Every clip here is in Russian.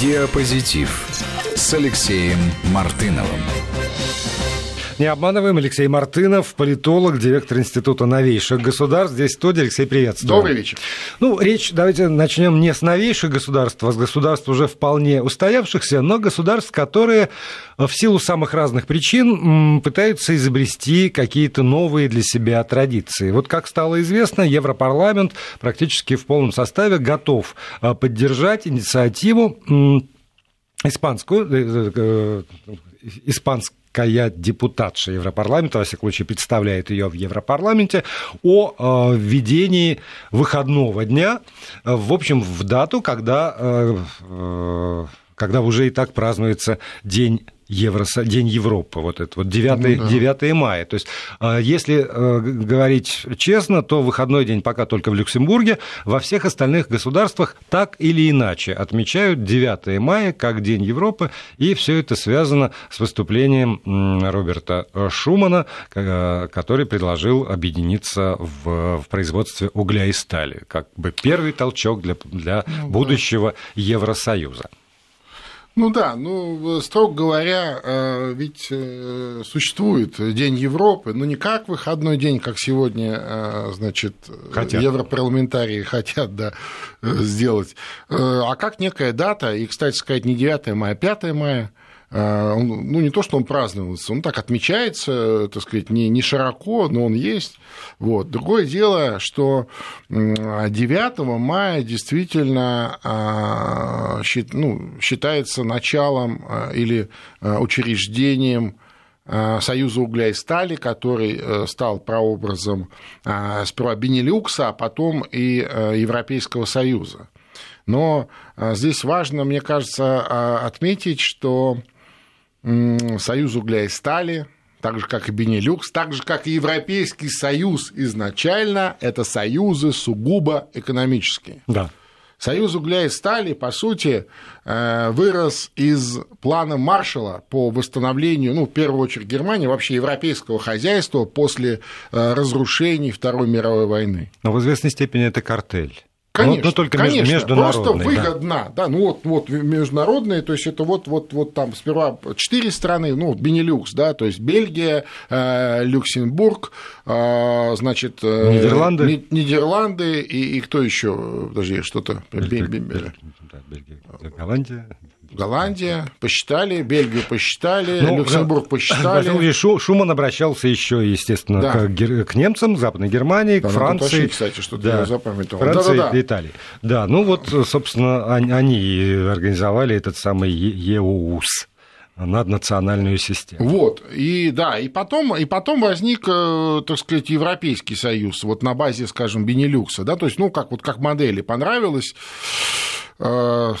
Диапозитив с Алексеем Мартыновым. Не обманываем, Алексей Мартынов, политолог, директор Института новейших государств. Здесь студия. Алексей, приветствую. Добрый вечер. Ну, речь, давайте начнем не с новейших государств, а с государств уже вполне устоявшихся, но государств, которые в силу самых разных причин пытаются изобрести какие-то новые для себя традиции. Вот как стало известно, Европарламент практически в полном составе готов а, поддержать инициативу испанскую, э, э, э, испанскую Кая депутатша Европарламента, во всяком случае, представляет ее в Европарламенте, о э, введении выходного дня, э, в общем, в дату, когда, э, когда уже и так празднуется День Евро, День Европы, вот это вот 9, ну, да. 9 мая. То есть, а, если э, говорить честно, то выходной день пока только в Люксембурге, во всех остальных государствах так или иначе отмечают 9 мая как День Европы, и все это связано с выступлением Роберта Шумана, который предложил объединиться в, в производстве угля и стали, как бы первый толчок для, для ну, будущего да. Евросоюза. Ну да, ну, строго говоря, э, ведь э, существует День Европы, но не как выходной день, как сегодня, э, значит, хотят. европарламентарии хотят да, сделать, а как некая дата, и, кстати сказать, не 9 мая, а 5 мая, он, ну, не то, что он праздновался, он так отмечается, так сказать, не, не широко, но он есть. Вот. Другое дело, что 9 мая действительно а, ну, считается началом а, или учреждением Союза угля и стали, который э, стал прообразом сперва Бенилюкса, а потом и э, Европейского Союза. Но здесь важно, мне кажется, отметить, что Союз угля и стали, так же, как и Бенилюкс, так же, как и Европейский Союз изначально, это союзы сугубо экономические. Да. Союз угля и стали, по сути, э, вырос из плана Маршала по восстановлению, ну, в первую очередь, Германии, вообще европейского хозяйства после э, разрушений Второй мировой войны. Но в известной степени это картель. Конечно, но, но только конечно, международные. Просто выгодно, да. да, ну вот, вот международные, то есть это вот, вот, вот там сперва четыре страны, ну, Бенилюкс, да, то есть Бельгия, э, Люксембург, э, значит, э, Нидерланды, Нидерланды и, и кто еще, подожди, что-то, Бельгия, Голландия. Голландия посчитали, Бельгию посчитали, ну, Люксембург посчитали. Шуман обращался еще, естественно, да. к, к немцам, Западной Германии, да, к Франции. Уточни, кстати, что да, ты запамятовал. Франции да, да, да. и Италии. Да, ну вот, собственно, они организовали этот самый ЕУС наднациональную систему. Вот, и да, и потом, и потом возник, э, так сказать, Европейский Союз, вот на базе, скажем, Бенилюкса, да, то есть, ну, как вот как модели понравилось, э,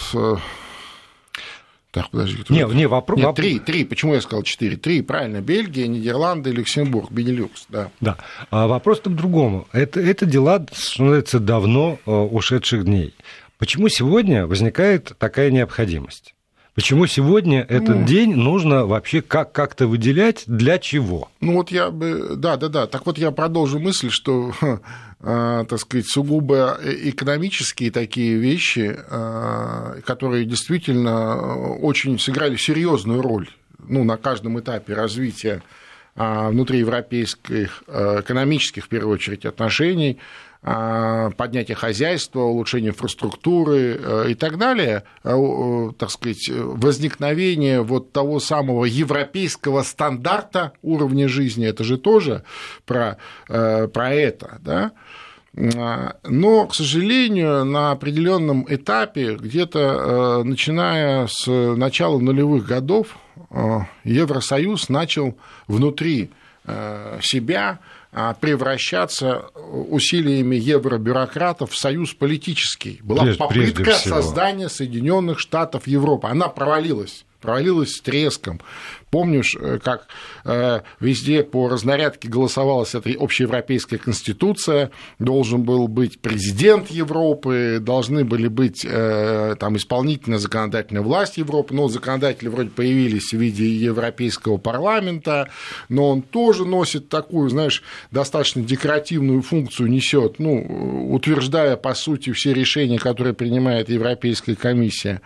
так, подожди. Не, это? не, вопрос... Нет, три, три, почему я сказал четыре? Три, правильно, Бельгия, Нидерланды, Люксембург, Бенилюкс, да. Да, а вопрос-то другому. Это, это дела, что называется, давно э, ушедших дней. Почему сегодня возникает такая необходимость? Почему сегодня этот ну, день нужно вообще как- как-то выделять? Для чего? Ну вот я бы, да, да, да. Так вот я продолжу мысль, что, э, так сказать, сугубо экономические такие вещи, э, которые действительно очень сыграли серьезную роль ну, на каждом этапе развития э, внутриевропейских экономических, в первую очередь, отношений, а, поднятие хозяйства, улучшение инфраструктуры э, и так далее, э, так сказать, возникновение вот того самого европейского стандарта уровня жизни, это же тоже про, э, про это, да? Но, к сожалению, на определенном этапе, где-то начиная с начала нулевых годов, Евросоюз начал внутри себя а, превращаться усилиями евробюрократов в союз политический. Была прежде, попытка прежде создания Соединенных Штатов Европы. Она провалилась провалилась с треском. Помнишь, э, как э, везде по разнарядке голосовалась эта общеевропейская конституция, должен был быть президент Европы, должны были быть э, там исполнительная законодательная власть Европы, но законодатели вроде появились в виде Европейского парламента, но он тоже носит такую, знаешь, достаточно декоративную функцию, несет, ну, утверждая, по сути, все решения, которые принимает Европейская комиссия.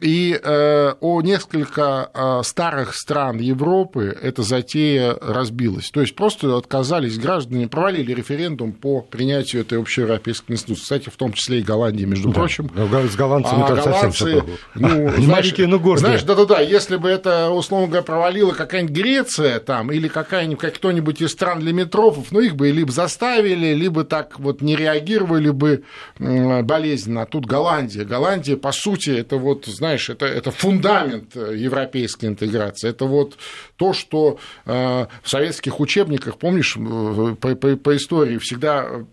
И э, о несколько э, старых стран Европы эта затея разбилась. То есть просто отказались граждане, провалили референдум по принятию этой общеевропейской институции. Кстати, в том числе и Голландия, между да. прочим. Ну, с голландцами а, голландцы, совсем ну, знаешь, ну, гордые. Знаешь, да-да-да, если бы это, условно говоря, провалила какая-нибудь Греция там, или какая-нибудь, как кто-нибудь из стран лимитрофов, ну, их бы либо заставили, либо так вот не реагировали бы болезненно. А тут Голландия. Голландия, по сути, это вот, знаешь, знаешь, это, это фундамент э, европейской интеграции. Это вот то, что э, в советских учебниках, помнишь, э, по, по, по истории всегда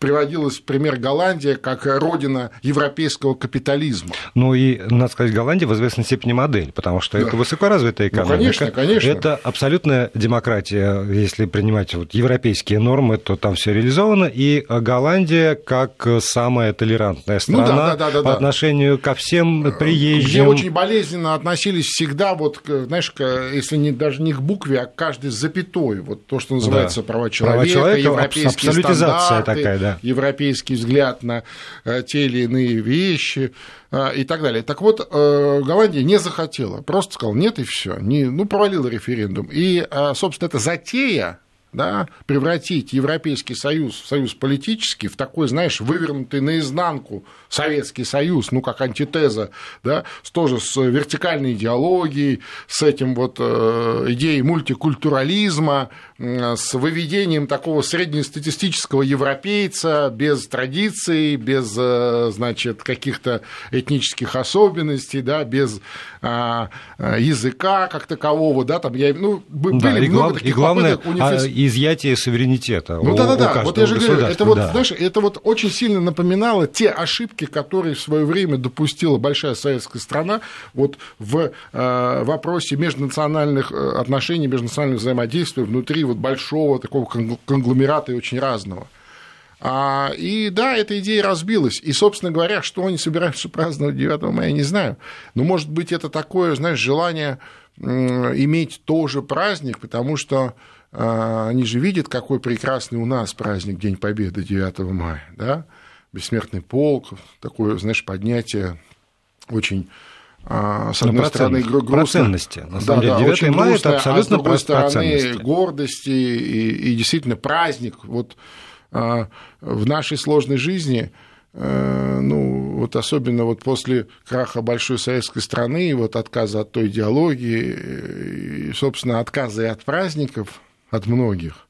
приводилась пример Голландия как родина европейского капитализма. Ну и, надо сказать, Голландия в известной степени модель, потому что да. это высокоразвитая ну, экономика. Ну, конечно, конечно. Это абсолютная демократия. Если принимать вот европейские нормы, то там все реализовано. И Голландия как самая толерантная страна ну, да, да, да, по отношению ко всем приезжим. Где очень болезненно относились всегда, вот, знаешь, если не, даже не к букве, а к каждой запятой. Вот то, что называется да. права человека, права человека европейские стандарты. такая, да европейский взгляд на э, те или иные вещи э, и так далее. Так вот, э, Голландия не захотела, просто сказала нет и все, не, ну, провалила референдум. И, собственно, эта затея да, превратить Европейский Союз в союз политический, в такой, знаешь, вывернутый наизнанку Советский Союз, ну, как антитеза, да, тоже с вертикальной идеологией, с этим вот э, идеей мультикультурализма, с выведением такого среднестатистического европейца без традиций, без, э, значит, каких-то этнических особенностей, да, без а, языка как такового, да, там, я, ну, были да, много глав, таких и главное, унифиц... А, изъятие суверенитета. Ну да, да, да. Вот я же говорю, это вот, да. знаешь, это вот очень сильно напоминало те ошибки, которые в свое время допустила большая советская страна вот в э, вопросе межнациональных э, отношений, межнациональных взаимодействий внутри вот большого такого конгломерата и очень разного. А, и да, эта идея разбилась. И, собственно говоря, что они собираются праздновать 9 мая, не знаю. Но, может быть, это такое, знаешь, желание иметь тоже праздник, потому что а, они же видят, какой прекрасный у нас праздник День Победы 9 мая, да, бессмертный полк, такое, знаешь, поднятие очень с одной ну, стороны, грустно. ценности. На самом да, деле, 9 да, мая – это абсолютно а с другой стороны, гордости и, и действительно праздник. Вот а, в нашей сложной жизни ну, вот особенно вот после краха большой советской страны, вот отказа от той идеологии, и, собственно, отказа и от праздников, от многих.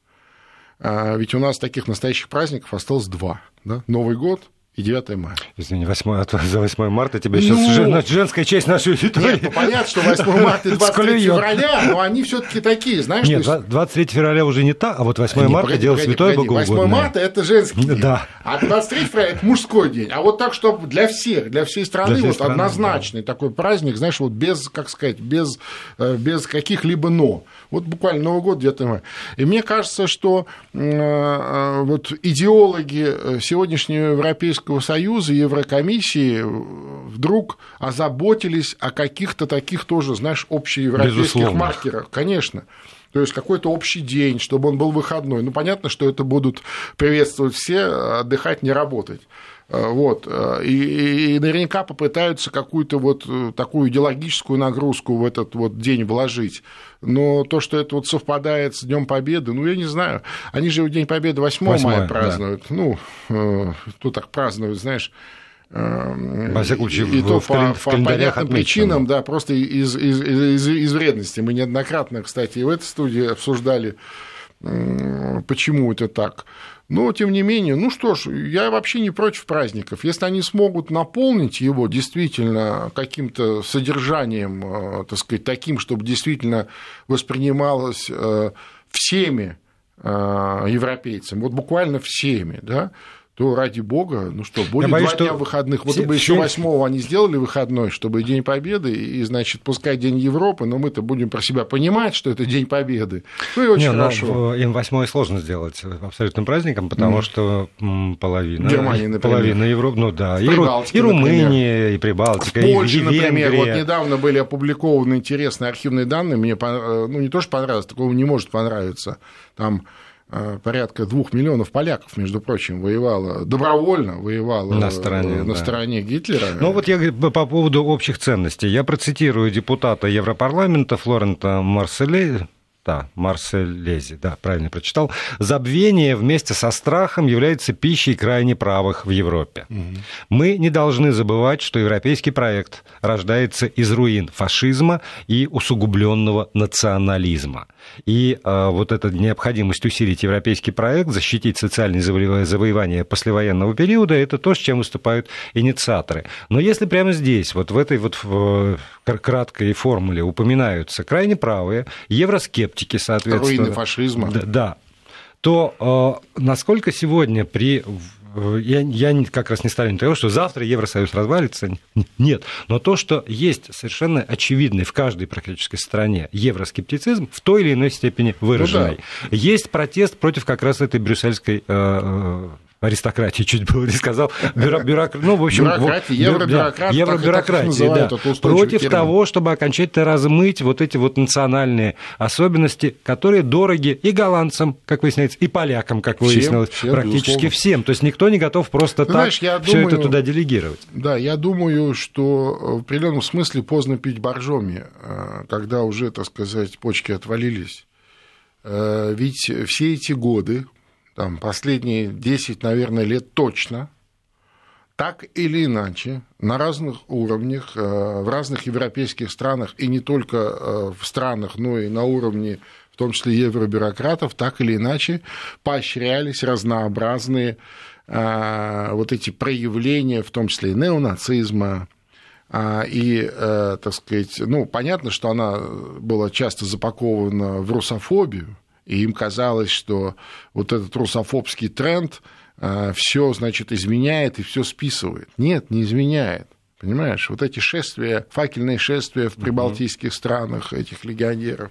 А ведь у нас таких настоящих праздников осталось два. Да? Новый год и 9 мая. Извини, 8, за 8 марта тебя сейчас ну, жен, женская часть нашей аудитории. Нет, ну, понятно, что 8 марта и 23 февраля, но они все таки такие, знаешь. Нет, есть... 23 февраля уже не та, а вот 8 марта погоди, дело погоди, святое погоди. 8 марта – это женский день, да. а 23 февраля – это мужской день. А вот так, чтобы для всех, для всей страны, для всей вот страны, однозначный да. такой праздник, знаешь, вот без, как сказать, без, э, без каких-либо «но». Вот буквально Новый год где-то мы. И мне кажется, что э, э, вот идеологи сегодняшнего Европейского Союза, Еврокомиссии вдруг озаботились о каких-то таких тоже, знаешь, общеевропейских Безусловно. маркерах. Конечно. То есть какой-то общий день, чтобы он был выходной. Ну, понятно, что это будут приветствовать все, отдыхать, не работать. Э, вот. Э, и, и наверняка попытаются какую-то вот э, такую идеологическую нагрузку в этот вот день вложить. Но то, что это вот совпадает с Днем Победы, ну, я не знаю. Они же в День Победы 8, 8 мая празднуют. Да. Ну, кто так празднует, знаешь. Во всяком случае, и в, то в, по, по понятным причинам, да, просто из, из, из, из вредности. Мы неоднократно, кстати, и в этой студии обсуждали, почему это так. Но, тем не менее, ну что ж, я вообще не против праздников. Если они смогут наполнить его действительно каким-то содержанием, э, так сказать, таким, чтобы действительно воспринималось э, всеми э, европейцами, вот буквально всеми, да, то ради бога, ну что, будет боюсь, два дня выходных. Вот все, бы еще восьмого они сделали выходной, чтобы День Победы, и, значит, пускай День Европы, но мы-то будем про себя понимать, что это День Победы. Ну и очень Не, хорошо. Им восьмой сложно сделать абсолютным праздником, потому mm. что половина, Германии, например. половина Европы, ну да, и, и Румыния, например. и Прибалтика, в Польше, и например, вот недавно были опубликованы интересные архивные данные, мне ну, не то, что понравилось, такого не может понравиться. Там порядка двух миллионов поляков, между прочим, воевало, добровольно воевало на стороне, на да. стороне Гитлера. Ну вот я по поводу общих ценностей. Я процитирую депутата Европарламента Флорента Марселе, да, Марселези, да, правильно прочитал. Забвение вместе со страхом является пищей крайне правых в Европе. Угу. Мы не должны забывать, что европейский проект рождается из руин фашизма и усугубленного национализма. И э, вот эта необходимость усилить европейский проект, защитить социальные завоевания послевоенного периода, это то, с чем выступают инициаторы. Но если прямо здесь, вот в этой вот в краткой формуле упоминаются крайне правые, евроскептики, соответственно... Руины фашизма. Да, да то э, насколько сегодня при я, я как раз не ставлю того, что завтра Евросоюз развалится. Нет. Но то, что есть совершенно очевидный в каждой практической стране евроскептицизм в той или иной степени выраженный. Ну, да. Есть протест против как раз этой брюссельской э, аристократии, чуть было не сказал, бюро, бюрок, ну, в общем, бюрократия, евробюрократ, евробюрократии, да, против термин. того, чтобы окончательно размыть вот эти вот национальные особенности, которые дороги и голландцам, как выясняется, и полякам, как выяснилось, всем, практически безусловно. всем. То есть никто не готов просто Ты так все это туда делегировать. Да, я думаю, что в определенном смысле поздно пить боржоми, э, когда уже, так сказать, почки отвалились. Э, ведь все эти годы, там, последние 10, наверное, лет точно, так или иначе, на разных уровнях, э, в разных европейских странах, и не только э, в странах, но и на уровне, в том числе евробюрократов, так или иначе поощрялись разнообразные э, вот эти проявления, в том числе и неонацизма, и, так сказать, ну, понятно, что она была часто запакована в русофобию, и им казалось, что вот этот русофобский тренд э, все, значит, изменяет и все списывает. Нет, не изменяет. Понимаешь, вот эти шествия, факельные шествия в прибалтийских странах этих легионеров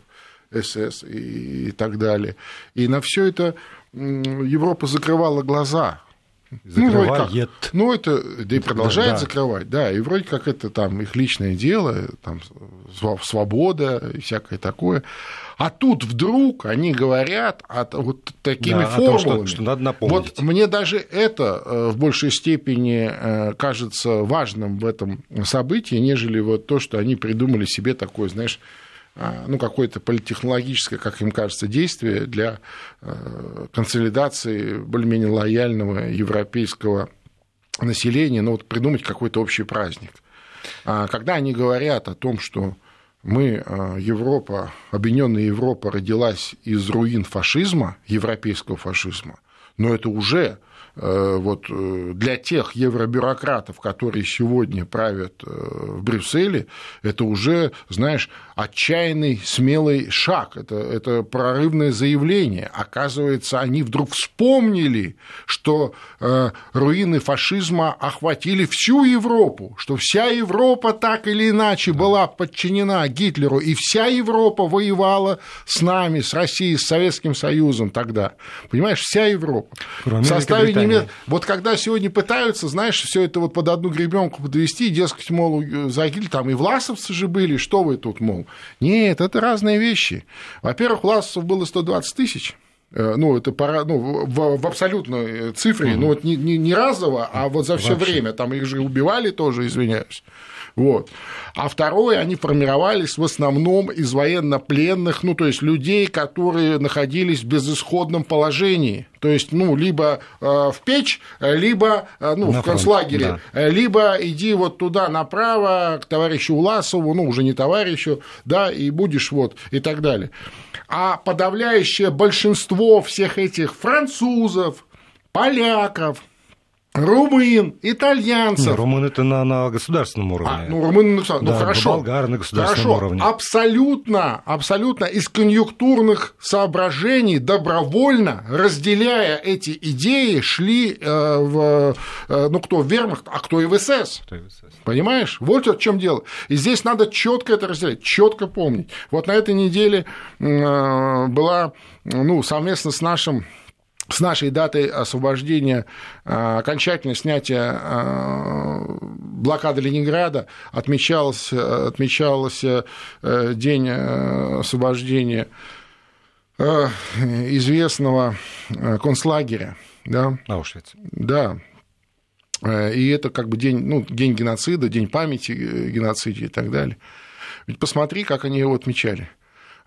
СС и, и так далее. И на все это Европа закрывала глаза. Закрывает. Ну, ну, это, да и продолжает да. закрывать, да, и вроде как это там их личное дело, там свобода и всякое такое. А тут вдруг они говорят от, вот такими да, формулами. Том, что, что надо напомнить. Вот мне даже это э, в большей степени э, кажется важным в этом событии, нежели вот то, что они придумали себе такое, знаешь, ну, какое-то политтехнологическое, как им кажется, действие для консолидации более-менее лояльного европейского населения, ну, вот придумать какой-то общий праздник. А когда они говорят о том, что мы, а, Европа, объединенная Европа родилась из руин фашизма, европейского фашизма, но это уже вот, э, для тех евробюрократов, которые сегодня правят э, в Брюсселе, это уже, знаешь, отчаянный, смелый шаг, это, это прорывное заявление. Оказывается, они вдруг вспомнили, что руины фашизма охватили всю Европу, что вся Европа так или иначе была подчинена Гитлеру, и вся Европа воевала с нами, с Россией, с Советским Союзом тогда. Понимаешь, вся Европа. Кроме в составе немец... Вот когда сегодня пытаются, знаешь, все это вот под одну гребенку подвести, дескать, мол, Загиль там и власовцы же были, что вы тут, мол. Нет, это разные вещи. Во-первых, власовцев было 120 тысяч э, ну, это пора, ну, в, в абсолютной цифре, угу. ну, вот не, не, не разово, а вот за все время, там их же убивали тоже, извиняюсь. Вот. А второе, они формировались в основном из военнопленных, ну, то есть людей, которые находились в безысходном положении. То есть, ну, либо э, в печь, либо э, ну, в концлагере, да. либо иди вот туда направо к товарищу Уласову, ну, уже не товарищу, да, и будешь вот, и так далее. А подавляющее большинство всех этих французов, поляков, румын, итальянцев. Не, румын это на, на государственном уровне. А, ну, румын на ну, да, хорошо. Болгары на государственном хорошо. уровне. Абсолютно, абсолютно из конъюнктурных соображений добровольно, разделяя эти идеи, шли э, в, э, ну, кто в вермахт, а кто и в СС. Кто и в СС. Понимаешь? Вот в чем дело. И здесь надо четко это разделять, четко помнить. Вот на этой неделе э, была ну, совместно с нашим с нашей датой освобождения, а, окончательно снятия а, блокады Ленинграда отмечался, отмечался э, день э, освобождения э, известного концлагеря. Да? Аушвиц. Да. И это как бы день, ну, день геноцида, день памяти геноцида и так далее. Ведь посмотри, как они его отмечали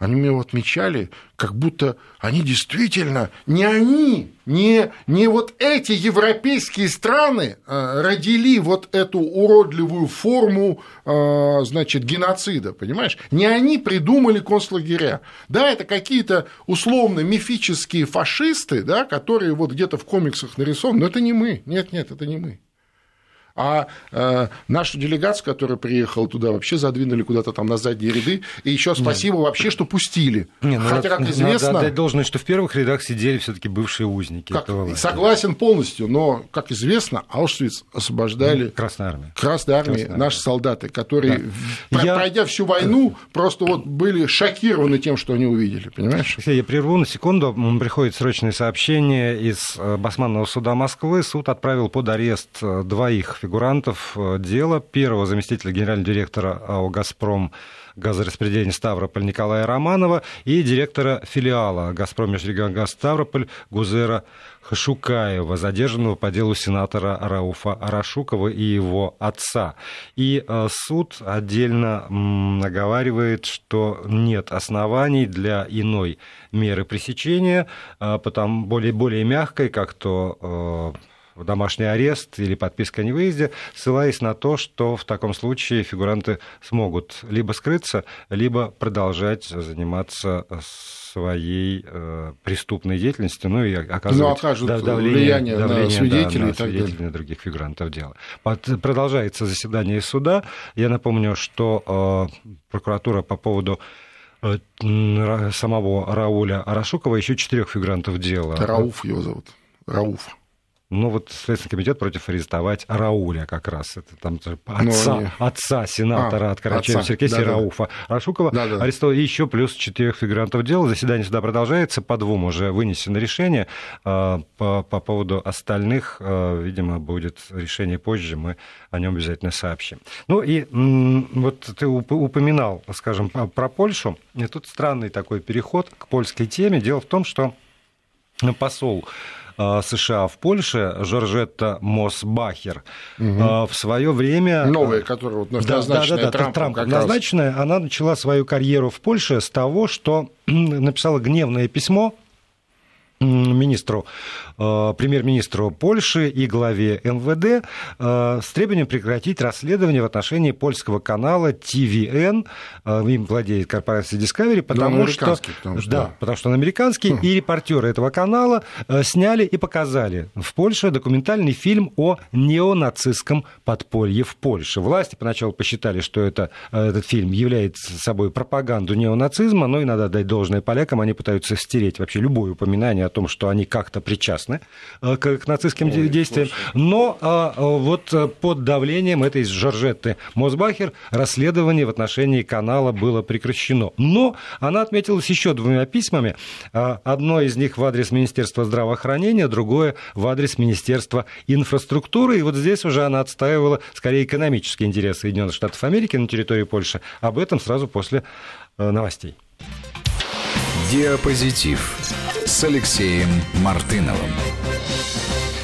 они меня отмечали, как будто они действительно, не они, не, не вот эти европейские страны а, родили вот эту уродливую форму, а, значит, геноцида, понимаешь? Не они придумали концлагеря. Да, это какие-то условно мифические фашисты, да, которые вот где-то в комиксах нарисованы, но это не мы. Нет, нет, это не мы. А э, нашу делегацию, которая приехала туда, вообще задвинули куда-то там на задние ряды. И еще спасибо Нет. вообще, что пустили. Не, ну, Хотя, как известно... Надо отдать должное, что в первых рядах сидели все таки бывшие узники. Как, согласен полностью, но, как известно, Аушвиц освобождали... Красная армия. Красная армия, Красная наши солдаты, которые, да. Я... пройдя всю войну, просто вот были шокированы тем, что они увидели, понимаешь? Я прерву на секунду. Приходит срочное сообщение из э, Басманного суда Москвы. Суд отправил под арест э, двоих фигурантов э, дела первого заместителя генерального директора АО «Газпром» газораспределения Ставрополь Николая Романова и директора филиала «Газпром Межрегионгаз Ставрополь» Гузера Хашукаева, задержанного по делу сенатора Рауфа Арашукова и его отца. И э, суд отдельно наговаривает, что нет оснований для иной меры пресечения, э, потому более, более мягкой, как то в домашний арест или подписка о невыезде, ссылаясь на то, что в таком случае фигуранты смогут либо скрыться, либо продолжать заниматься своей э, преступной деятельностью, ну и оказывать ну, давление, влияние давление на свидетелей, да, на, свидетелей на других фигурантов дела. Продолжается заседание суда. Я напомню, что э, прокуратура по поводу э, самого Рауля Арашукова еще четырех фигурантов дела. Рауф его зовут. Рауф. Ну, вот Следственный комитет против арестовать Рауля как раз. Это там отца, не... отца сенатора а, от Карачаева-Черкесии да, Рауфа да. Рашукова да, да. арестовал. И еще плюс четырех фигурантов дела. Заседание суда продолжается. По двум уже вынесено решение. А, по, по поводу остальных, а, видимо, будет решение позже. Мы о нем обязательно сообщим. Ну и вот ты упоминал, скажем, про Польшу. И тут странный такой переход к польской теме. Дело в том, что посол США в Польше, Жоржетта Мосбахер, угу. в свое время... Новая, которая вот назначенная да, да, да, Трампом, Трампом назначенная, она начала свою карьеру в Польше с того, что написала гневное письмо министру, э, премьер-министру Польши и главе МВД э, с требованием прекратить расследование в отношении польского канала TVN. Э, им владеет корпорация Discovery, потому, да, что, потому что... Да, потому что он американский, хм. и репортеры этого канала сняли и показали в Польше документальный фильм о неонацистском подполье в Польше. Власти поначалу посчитали, что это, этот фильм является собой пропаганду неонацизма, но и надо дать должное полякам, они пытаются стереть вообще любое упоминание о том, что они как-то причастны э, к, к нацистским Ой, действиям. Слушай. Но а, вот э, под давлением этой Жоржетты Мосбахер расследование в отношении канала было прекращено. Но она отметилась еще двумя письмами. А, одно из них в адрес Министерства здравоохранения, другое в адрес Министерства инфраструктуры. И вот здесь уже она отстаивала скорее экономические интересы Соединенных Штатов Америки на территории Польши. Об этом сразу после э, новостей. Диапозитив с Алексеем Мартыновым.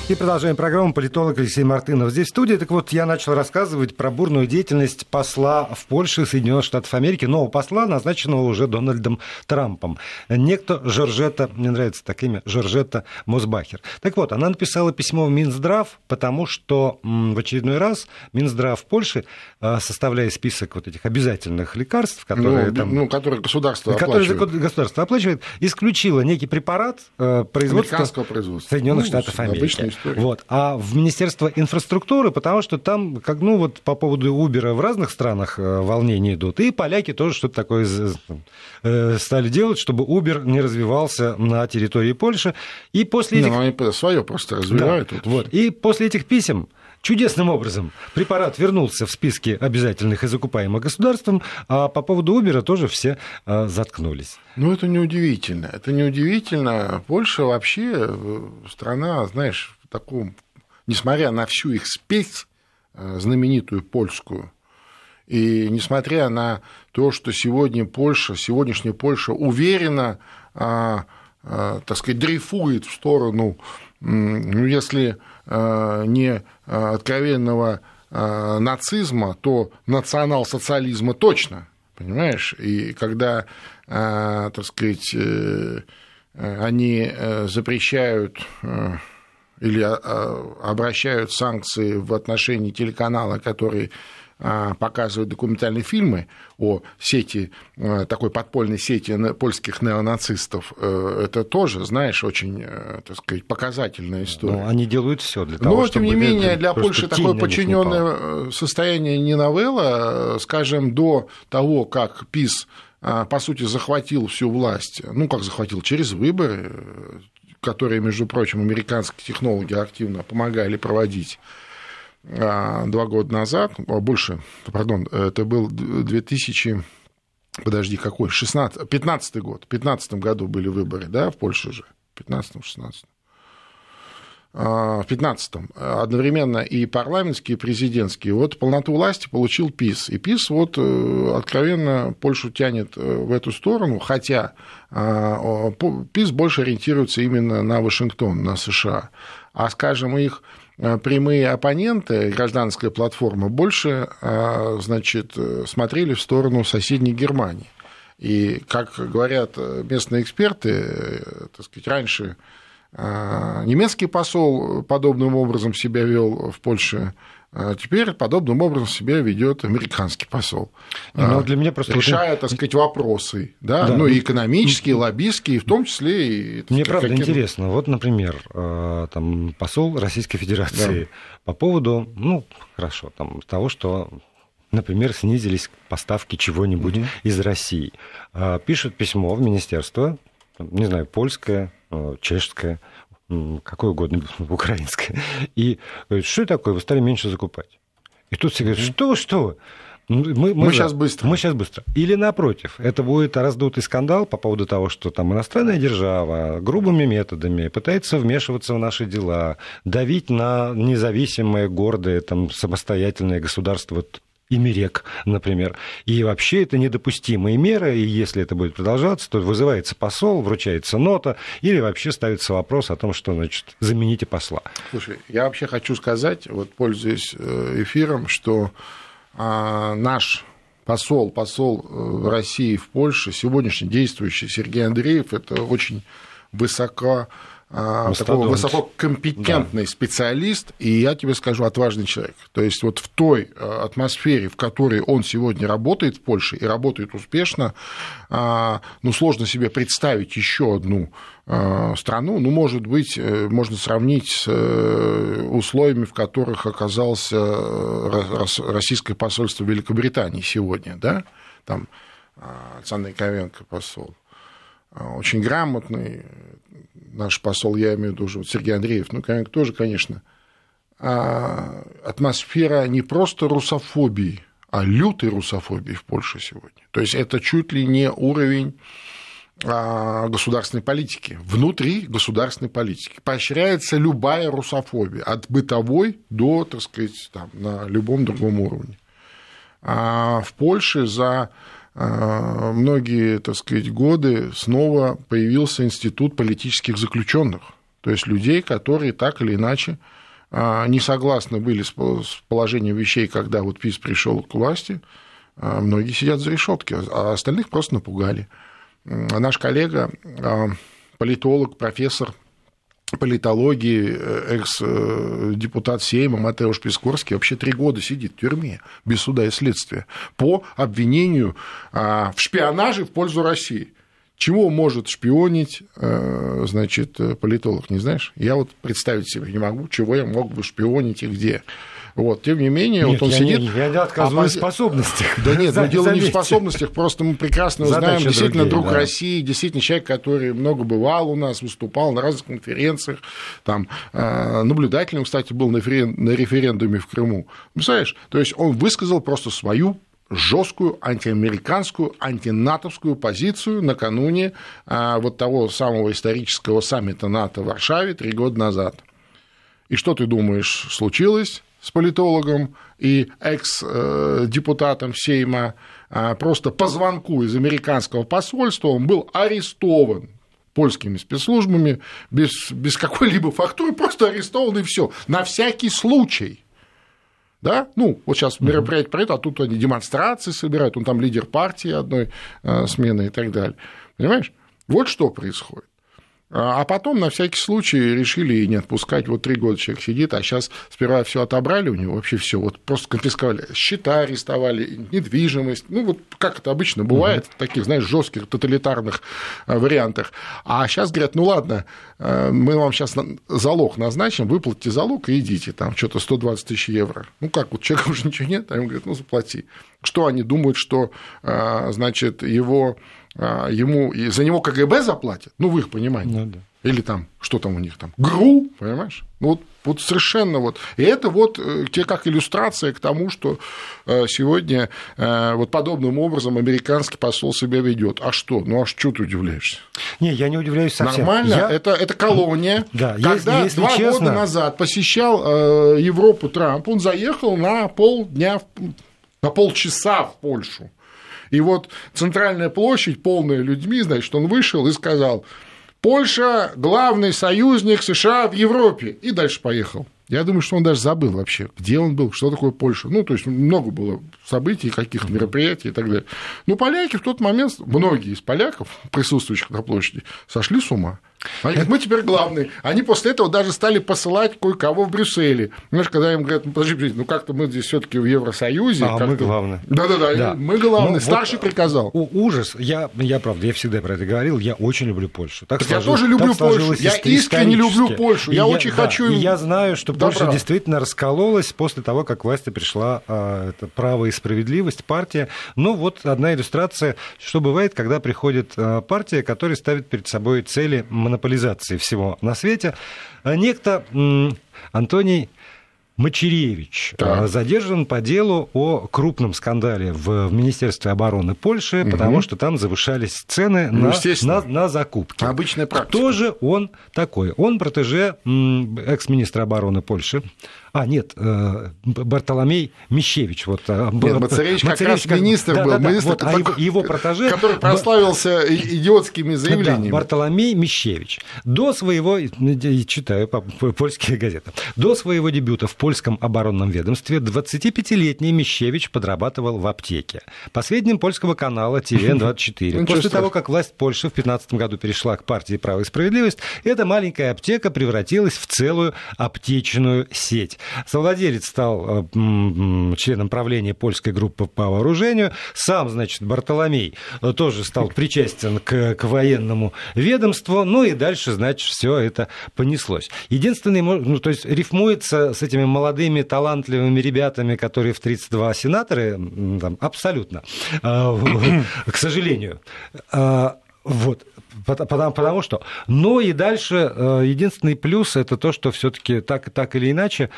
И продолжаем программу. Политолог Алексей Мартынов здесь в студии. Так вот, я начал рассказывать про бурную деятельность посла в Польше Соединенных Штатов Америки, нового посла, назначенного уже Дональдом Трампом. Некто Жоржета, мне нравится так имя, Жоржета Мосбахер. Так вот, она написала письмо в Минздрав, потому что в очередной раз Минздрав Польши, э, составляя список вот этих обязательных лекарств, которые, ну, там, ну, которые государство которые оплачивает. государство оплачивает, исключила некий препарат э, производства, производства. Соединенных ну, Штатов Америки история. Вот. А в Министерство инфраструктуры, потому что там, как, ну, вот по поводу Uber в разных странах э, волнения идут, и поляки тоже что-то такое э, стали делать, чтобы Uber не развивался на территории Польши. И после этих... Ну, они свое просто развивают. Да, вот. И после этих писем Чудесным образом препарат вернулся в списке обязательных и закупаемых государством, а по поводу Убера тоже все а, заткнулись. Ну, это неудивительно. Это неудивительно. Польша вообще страна, знаешь, таком, несмотря на всю их спесь, э, знаменитую польскую, и несмотря на то, что сегодня Польша, сегодняшняя Польша уверена так сказать, дрейфует в сторону, ну, если не откровенного нацизма, то национал-социализма точно, понимаешь? И когда, так сказать, они запрещают или обращают санкции в отношении телеканала, который а, показывают документальные фильмы о сети, а, такой подпольной сети польских неонацистов, э, это тоже, знаешь, очень, э, так сказать, показательная история. Ну, они делают все для того, Но, чтобы... тем не менее, для Польши такое подчиненное состояние не новелла, скажем, до того, как ПИС а, по сути, захватил всю власть, ну, как захватил, через выборы, которые, между прочим, американские технологи активно помогали проводить а, два года назад, а, больше, пардон, это был 2000, подожди, какой, 16, 15 год, в 15 году были выборы, да, в Польше же, в 15-16 в 15-м, одновременно и парламентские, и президентские. Вот полноту власти получил ПИС. И ПИС вот э, откровенно Польшу тянет э, в эту сторону, хотя ПИС больше ориентируется именно на Вашингтон, на США. А, скажем, их э, прямые оппоненты, гражданская платформа, больше значит, смотрели в сторону соседней Германии. И, как говорят местные эксперты, так сказать, раньше немецкий посол подобным образом себя вел в Польше. А теперь подобным образом себя ведет американский посол. Ну, для меня просто решая, так сказать, вопросы, да, да. ну и экономические, и лоббистские, в том числе и. Мне сказать, правда каким... интересно. Вот, например, а, там посол Российской Федерации да. по поводу, ну, хорошо, там того, что например, снизились поставки чего-нибудь угу. из России. Пишет письмо в министерство, не знаю, польское, Э, чешская, какое угодно, украинское. И говорит, что такое, вы стали меньше закупать. И тут все говорят, что, что? Мы, мы, мы сейчас быстро. Мы сейчас быстро. Или напротив, это будет раздутый скандал по поводу того, что там иностранная держава грубыми методами пытается вмешиваться в наши дела, давить на независимое, гордое, там, самостоятельное государство Имерек, например. И вообще это недопустимые меры, и если это будет продолжаться, то вызывается посол, вручается нота, или вообще ставится вопрос о том, что, значит, замените посла. Слушай, я вообще хочу сказать, вот пользуясь э, эфиром, что а, наш посол, посол э, России в Польше, сегодняшний действующий Сергей Андреев, это очень высоко а, такого высококомпетентный да. специалист, и я тебе скажу, отважный человек. То есть вот в той а, атмосфере, в которой он сегодня работает в Польше и работает успешно, а, ну, сложно себе представить еще одну страну, ну, может быть, э, можно сравнить с э, условиями, в которых оказался э, российское посольство Великобритании сегодня, да, там Александр Яковенко посол, очень грамотный, наш посол, я имею в виду уже Сергей Андреев, ну, тоже, конечно, а атмосфера не просто русофобии, а лютой русофобии в Польше сегодня. То есть это чуть ли не уровень а, государственной политики, внутри государственной политики. Поощряется любая русофобия, от бытовой до, так сказать, там, на любом другом уровне. А в Польше за многие, так сказать, годы снова появился институт политических заключенных, то есть людей, которые так или иначе а, не согласны были с положением вещей, когда вот ПИС пришел к власти, а, многие сидят за решетки, а остальных просто напугали. Наш коллега, политолог, профессор политологии, э, экс-депутат Сейма Матеуш Пискорский вообще три года сидит в тюрьме без суда и следствия по обвинению а, в шпионаже в пользу России. Чего может шпионить, э, значит, политолог, не знаешь? Я вот представить себе не могу, чего я мог бы шпионить и где. Вот, тем не менее, нет, вот он я сидит... Не, я не отказываю а, в способностях. Да нет, но дело не в способностях, просто мы прекрасно знаем, действительно, другие, друг да. России, действительно человек, который много бывал у нас, выступал на разных конференциях, там, а, наблюдателем, кстати, был на референдуме в Крыму. Представляешь, то есть он высказал просто свою жесткую антиамериканскую, антинатовскую позицию накануне а, вот того самого исторического саммита НАТО в Варшаве три года назад. И что ты думаешь случилось? С политологом и экс-депутатом Сейма, а, просто по звонку из американского посольства он был арестован польскими спецслужбами, без, без какой-либо фактуры, просто арестован и все. На всякий случай. Да? Ну, вот сейчас мероприятие пройдет, а тут они демонстрации собирают, он там лидер партии одной э, смены и так далее. Понимаешь? Вот что происходит. А, а потом на всякий случай решили не отпускать. Вот три года человек сидит, а сейчас сперва все отобрали у него, вообще все, вот просто конфисковали. Счета арестовали, недвижимость. Ну, вот как это обычно бывает угу. в таких, знаешь, жестких тоталитарных а, вариантах. А сейчас говорят, ну ладно, а, мы вам сейчас залог назначим, выплатите залог и идите, там что-то 120 тысяч евро. Ну как, вот человека уже ничего нет, а ему говорят, ну заплати. Что они думают, что, значит, его ему, и за него КГБ заплатят, ну, в их понимании. Ну, да. Или там, что там у них там, ГРУ, понимаешь? Ну, вот, вот совершенно вот. И это вот э, те как иллюстрация к тому, что э, сегодня э, вот подобным образом американский посол себя ведет. А что? Ну, а что ты удивляешься? Не, я не удивляюсь совсем. Нормально, я... это, это колония. Да, Когда если, два честно... года назад посещал Европу Трамп, он заехал на полдня, на полчаса в Польшу. И вот центральная площадь, полная людьми, значит, он вышел и сказал, Польша – главный союзник США в Европе. И дальше поехал. Я думаю, что он даже забыл вообще, где он был, что такое Польша. Ну, то есть много было событий, каких-то мероприятий и так далее. Но поляки в тот момент, многие из поляков, присутствующих на площади, сошли с ума. Они говорят, мы теперь главные. Они после этого даже стали посылать кое-кого в Брюсселе. Знаешь, когда им говорят, ну подожди, ну как-то мы здесь все таки в Евросоюзе. А мы главные. Да-да-да, да. мы главные. Ну, Старший вот приказал. Ужас. Я, я, правда, я всегда про это говорил, я очень люблю Польшу. Так, так сложилось, я тоже люблю Польшу. Я искренне люблю Польшу. Я, я очень да, хочу... И я знаю, что добра. Польша действительно раскололась после того, как к власти пришла а, это право и справедливость, партия. Ну, вот одна иллюстрация, что бывает, когда приходит а, партия, которая ставит перед собой цели монополизации всего на свете. А некто Антоний Мачеревич так. Э, задержан по делу о крупном скандале в Министерстве обороны Польши, угу. потому что там завышались цены ну, на, на, на закупки. Обычная практика. Кто же он такой? Он протеже экс-министра обороны Польши, а, нет, э, Бартоломей Мищевич. Вот, э, нет, Мацаревич как раз министр да, был. Да, да, министр, вот, а его, его протеже... Который прославился идиотскими заявлениями. Да, Бартоломей Мищевич. До своего, читаю польские газеты, до своего дебюта в польском оборонном ведомстве 25-летний Мищевич подрабатывал в аптеке. По сведениям польского канала ТВН-24, после того, как власть Польши в 2015 году перешла к партии «Право и справедливость», эта маленькая аптека превратилась в целую аптечную сеть. Совладелец стал э, членом правления польской группы по вооружению. Сам, значит, Бартоломей э, тоже стал причастен к, к военному ведомству. Ну и дальше, значит, все это понеслось. Единственный, ну, то есть рифмуется с этими молодыми, талантливыми ребятами, которые в 32 сенаторы, там, абсолютно, э, к сожалению. Вот, потому, потому что. Но и дальше единственный плюс это то, что все-таки так, так или иначе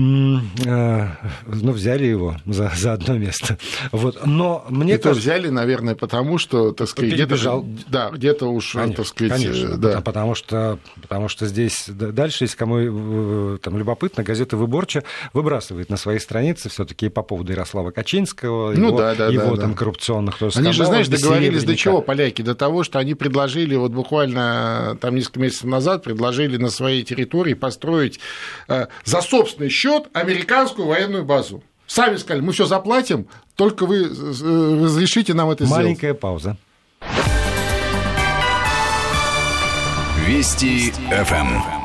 Э, ну, взяли его за, за одно место. Вот. Но мне И кажется... взяли, наверное, потому что, так сказать, где-то, да, где-то уж, конечно, так сказать, конечно, да. потому, что, потому что здесь дальше, если кому э, там, любопытно, газета «Выборча» выбрасывает на свои страницы все таки по поводу Ярослава Качинского, ну, его, да, да, его да, там да. коррупционных Они же, знаешь, договорились до чего, поляки? До того, что они предложили, вот буквально там несколько месяцев назад, предложили на своей территории построить э, за собственный счет американскую военную базу. Сами сказали, мы все заплатим, только вы э, разрешите нам это Маленькая сделать. пауза. Вести ФМ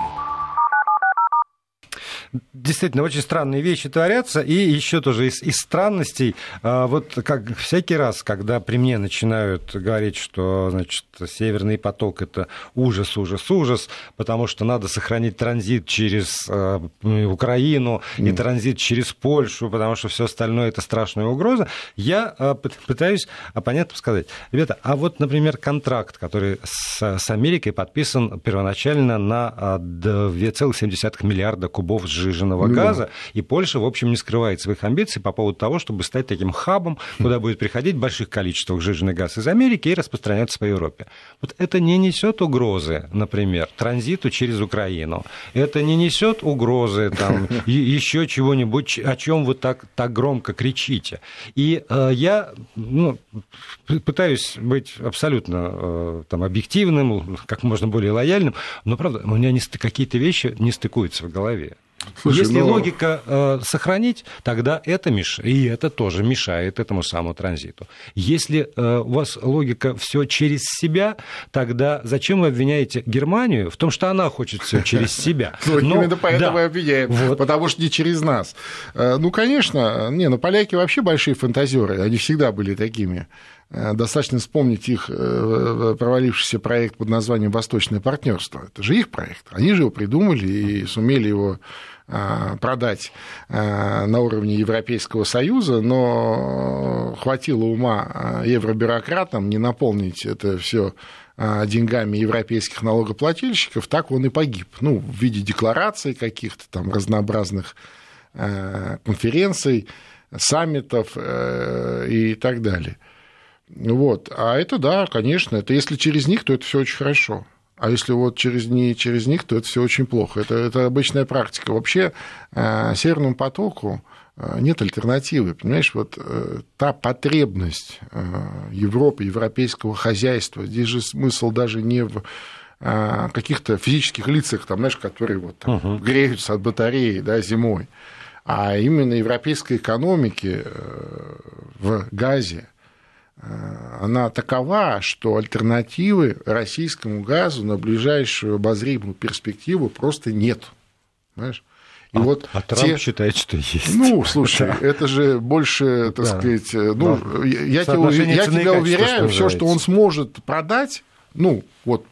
действительно очень странные вещи творятся, и еще тоже из, из странностей, а, вот как всякий раз, когда при мне начинают говорить, что, значит, Северный поток это ужас, ужас, ужас, потому что надо сохранить транзит через а, Украину и транзит через Польшу, потому что все остальное это страшная угроза, я а, пытаюсь понятно сказать, ребята, а вот, например, контракт, который с, с Америкой подписан первоначально на 2,7 миллиарда кубов сжижения сжиженного ну, газа, и Польша, в общем, не скрывает своих амбиций по поводу того, чтобы стать таким хабом, куда будет приходить в больших количествах сжиженный газ из Америки и распространяться по Европе. Вот это не несет угрозы, например, транзиту через Украину. Это не несет угрозы там, еще чего-нибудь, о чем вы так, так громко кричите. И э, я ну, пытаюсь быть абсолютно э, там, объективным, как можно более лояльным, но, правда, у меня какие-то вещи не стыкуются в голове. Слушай, Если но... логика э, сохранить, тогда это мешает, и это тоже мешает этому самому транзиту. Если э, у вас логика все через себя, тогда зачем вы обвиняете Германию в том, что она хочет все через себя? Ну, именно поэтому и обвиняем, потому что не через нас. Э, ну, конечно, не, ну поляки вообще большие фантазеры, они всегда были такими. Э, достаточно вспомнить их э, провалившийся проект под названием «Восточное партнерство». Это же их проект. Они же его придумали и сумели его продать на уровне Европейского Союза, но хватило ума евробюрократам не наполнить это все деньгами европейских налогоплательщиков, так он и погиб. Ну, в виде деклараций каких-то там разнообразных конференций, саммитов и так далее. Вот. А это да, конечно, это если через них, то это все очень хорошо. А если вот через, не через них, то это все очень плохо. Это, это обычная практика. Вообще э, Северному потоку э, нет альтернативы. Понимаешь, вот э, та потребность Европы, европейского хозяйства, здесь же смысл даже не в каких-то физических лицах, там, знаешь, которые вот там, uh-huh. греются от батареи да, зимой, а именно европейской экономики в газе, она такова, что альтернативы российскому газу на ближайшую обозримую перспективу просто нет. Понимаешь? И а, вот а Трамп те... считает, что есть. Ну, слушай, да. это же больше, так да. сказать, э, ну, да. я, тебя, я тебя уверяю, все, что он сможет продать, ну, вот,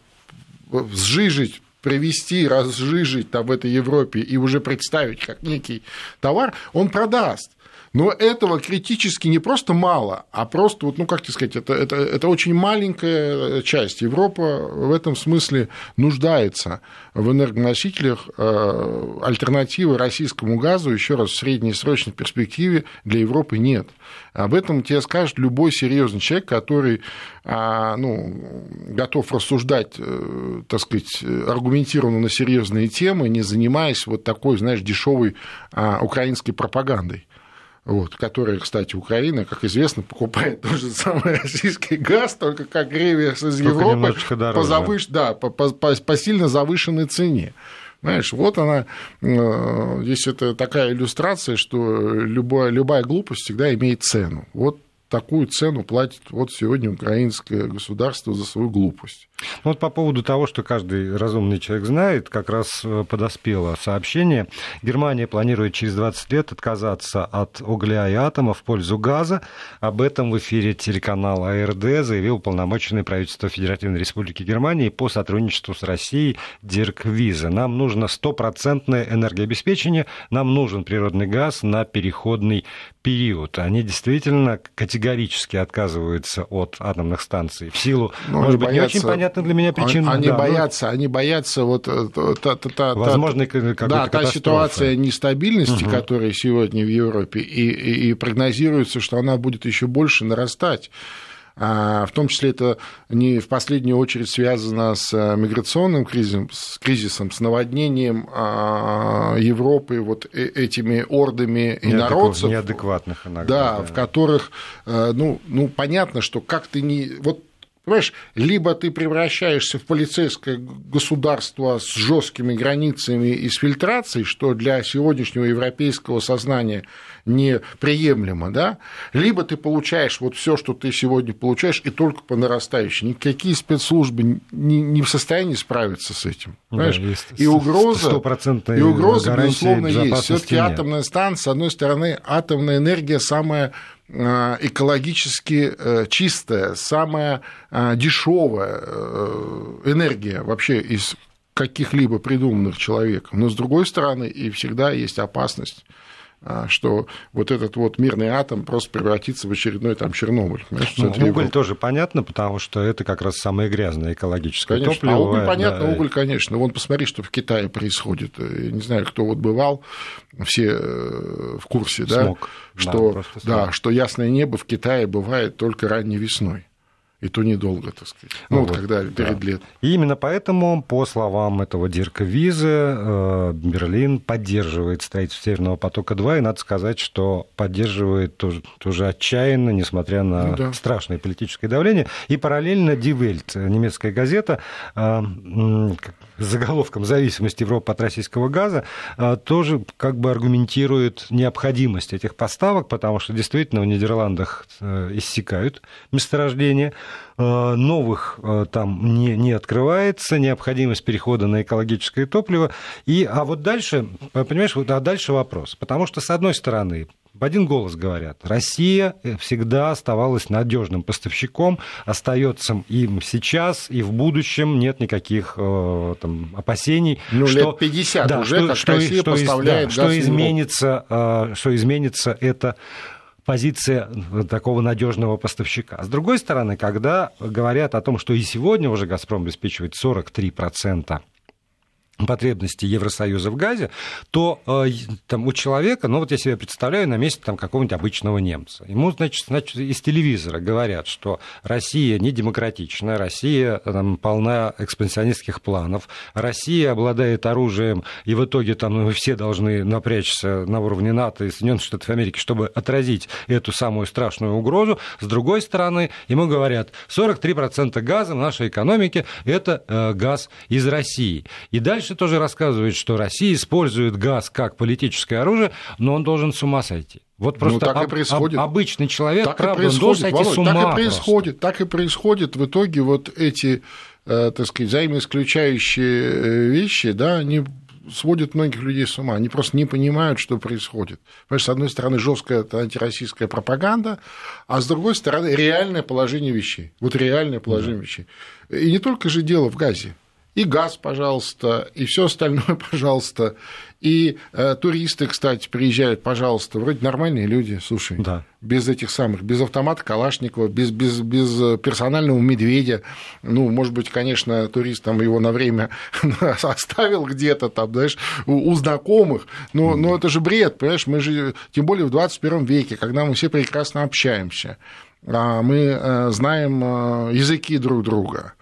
сжижить привести, разжижить там в этой Европе и уже представить как некий товар, он продаст. Но этого критически не просто мало, а просто, вот, ну как тебе сказать, это, это, это очень маленькая часть. Европа в этом смысле нуждается в энергоносителях. Э, альтернативы российскому газу, еще раз, в среднесрочной перспективе для Европы нет. Об этом тебе скажет любой серьезный человек, который а, ну, готов рассуждать, э, так сказать, аргументированно на серьезные темы, не занимаясь вот такой, знаешь, дешевой а, украинской пропагандой вот, которая, кстати, Украина, как известно, покупает тот же самый российский газ, только как реверс из только Европы по, завыш... да, по, по, по, по сильно завышенной цене. Знаешь, вот она, э, здесь это такая иллюстрация, что любая, любая глупость всегда имеет цену. Вот такую цену платит вот сегодня украинское государство за свою глупость. Ну, вот по поводу того, что каждый разумный человек знает, как раз э, подоспело сообщение. Германия планирует через 20 лет отказаться от угля и атома в пользу газа. Об этом в эфире телеканала АРД заявил полномоченный правительство Федеративной Республики Германии по сотрудничеству с Россией Дирк Виза. Нам нужно стопроцентное энергообеспечение, нам нужен природный газ на переходный период. Они действительно категорически отказываются от атомных станций в силу, ну, может быть, боятся, не очень понятно для меня причин. Они да, боятся, ну... они боятся вот э, та, та, та, возможной да, та ситуация нестабильности, угу. которая сегодня в Европе, и, и, и прогнозируется, что она будет еще больше нарастать. А, в том числе это не в последнюю очередь связано с э, миграционным кризисом, с, кризисом, с наводнением а, Европы вот э, этими ордами инородцев. Неадекватных иногда. Да, да, в которых, э, ну, ну, понятно, что как ты не... Вот Понимаешь, либо ты превращаешься в полицейское государство с жесткими границами и с фильтрацией, что для сегодняшнего европейского сознания неприемлемо, да, либо ты получаешь вот все, что ты сегодня получаешь, и только по нарастающей. Никакие спецслужбы не, не в состоянии справиться с этим. Понимаешь? Да, и угроза, и угроза безусловно, есть. Все-таки атомная станция, с одной стороны, атомная энергия самая экологически э, чистая, самая э, дешевая энергия вообще из каких-либо придуманных человеком. Но с другой стороны, и всегда есть опасность что вот этот вот мирный атом просто превратится в очередной там Чернобыль. Ну, уголь Европы. тоже понятно, потому что это как раз самое грязное экологическое конечно. топливо. А уголь понятно, да. уголь, конечно. Вон посмотри, что в Китае происходит. Я не знаю, кто вот бывал, все э, в курсе, смог. да, что, да, да, что ясное небо в Китае бывает только ранней весной и то недолго, так сказать. Ну, вот, вот когда перед да. летом. И именно поэтому, по словам этого Дирка Визы, э, Берлин поддерживает строительство Северного потока-2, и надо сказать, что поддерживает тоже, тоже отчаянно, несмотря на ну, да. страшное политическое давление. И параллельно Die Welt, немецкая газета, э, с заголовком «Зависимость Европы от российского газа» э, тоже как бы аргументирует необходимость этих поставок, потому что действительно в Нидерландах иссякают месторождения, новых э, там не, не открывается, необходимость перехода на экологическое топливо. И, а вот дальше, понимаешь, вот, а дальше вопрос. Потому что, с одной стороны, в один голос говорят, Россия всегда оставалась надежным поставщиком, остается им сейчас и в будущем нет никаких э, там, опасений. Ну, что, лет 50 да, уже, что, как что, Россия что, поставляет да, газ что изменится, что изменится это позиция такого надежного поставщика. С другой стороны, когда говорят о том, что и сегодня уже «Газпром» обеспечивает 43% потребности Евросоюза в газе, то э, там, у человека, ну вот я себе представляю на месте там, какого-нибудь обычного немца. Ему, значит, значит, из телевизора говорят, что Россия не демократичная, Россия там, полна экспансионистских планов, Россия обладает оружием, и в итоге там мы все должны напрячься на уровне НАТО и Соединенных Штатов Америки, чтобы отразить эту самую страшную угрозу. С другой стороны, ему говорят, 43% газа в нашей экономике – это э, газ из России. И дальше Дальше тоже рассказывает, что Россия использует газ как политическое оружие, но он должен с ума сойти. Вот ну, просто ну, так об, и происходит. Об, обычный человек, так правда, и происходит, он должен сойти Володь, с ума. Так и происходит, просто. так и происходит. В итоге вот эти, э, так сказать, взаимоисключающие э, вещи, да, они сводят многих людей с ума. Они просто не понимают, что происходит. Понимаешь, с одной стороны, жесткая антироссийская пропаганда, а с другой стороны, реальное положение вещей. Вот реальное положение да. вещей. И не только же дело в газе и газ, пожалуйста, и все остальное, пожалуйста. И э, туристы, кстати, приезжают, пожалуйста, вроде нормальные люди, слушай, да. без этих самых, без автомата Калашникова, без, без, без персонального медведя. Ну, может быть, конечно, турист там его на время оставил где-то там, знаешь, у, у знакомых, но, но это же бред, понимаешь, мы же, тем более в 21 веке, когда мы все прекрасно общаемся, а мы э, знаем э, языки друг друга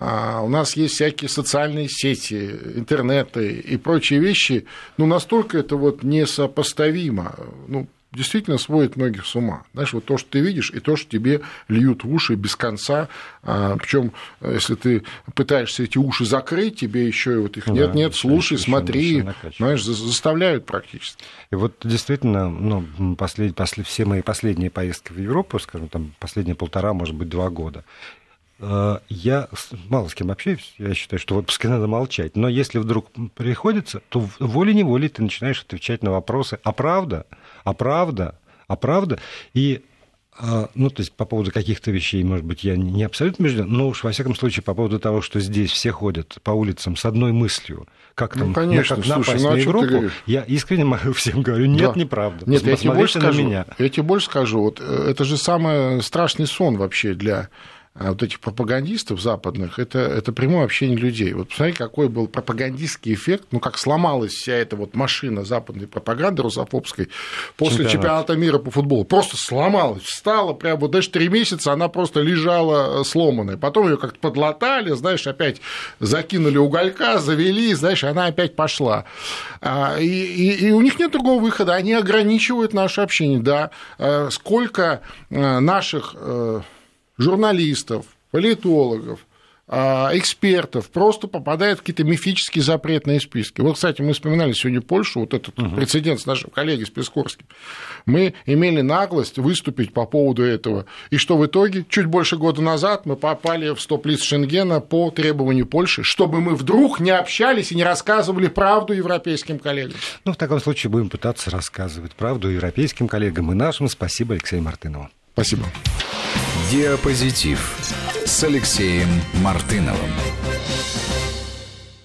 а у нас есть всякие социальные сети, интернеты и прочие вещи, ну, настолько это вот несопоставимо, ну, действительно сводит многих с ума. Знаешь, вот то, что ты видишь, и то, что тебе льют в уши без конца. А, Причем, если ты пытаешься эти уши закрыть, тебе еще и вот их нет, да, нет, слушай, еще, смотри, еще знаешь, заставляют практически. И вот действительно, ну, послед, послед, все мои последние поездки в Европу, скажем, там последние полтора, может быть, два года, Э, я мало с кем общаюсь, я считаю, что в отпуске надо молчать. Но если вдруг приходится, то волей-неволей ты начинаешь отвечать на вопросы «А правда? А правда? А правда?» И э, ну, то есть по поводу каких-то вещей, может быть, я не абсолютно убежден, но уж во всяком случае по поводу того, что здесь все ходят по улицам с одной мыслью, как там, ну, конечно, как слушай, напасть ну, на Европу, я искренне всем говорю, нет, да. неправда. Нет, я тебе больше скажу, меня. я тебе больше скажу, вот э, это же самый страшный сон вообще для вот этих пропагандистов западных, это, это прямое общение людей. Вот посмотри, какой был пропагандистский эффект, ну, как сломалась вся эта вот машина западной пропаганды русофобской после Чемпионат. чемпионата мира по футболу. Просто сломалась, встала, прям вот даже три месяца она просто лежала э, сломанная. Потом ее как-то подлатали, знаешь, опять закинули уголька, завели, знаешь, она опять пошла. А, и, и, и у них нет другого выхода, они ограничивают наше общение, да. Э, сколько э, наших журналистов, политологов, а, экспертов просто попадают в какие-то мифические запретные списки. Вот, кстати, мы вспоминали сегодня Польшу, вот этот угу. прецедент с нашим коллегой с Пескорским. Мы имели наглость выступить по поводу этого. И что в итоге? Чуть больше года назад мы попали в стоп-лист Шенгена по требованию Польши, чтобы мы вдруг не общались и не рассказывали правду европейским коллегам. Ну, в таком случае будем пытаться рассказывать правду европейским коллегам и нашим. Спасибо, Алексей Мартынову. Спасибо. Диапозитив с Алексеем Мартыновым.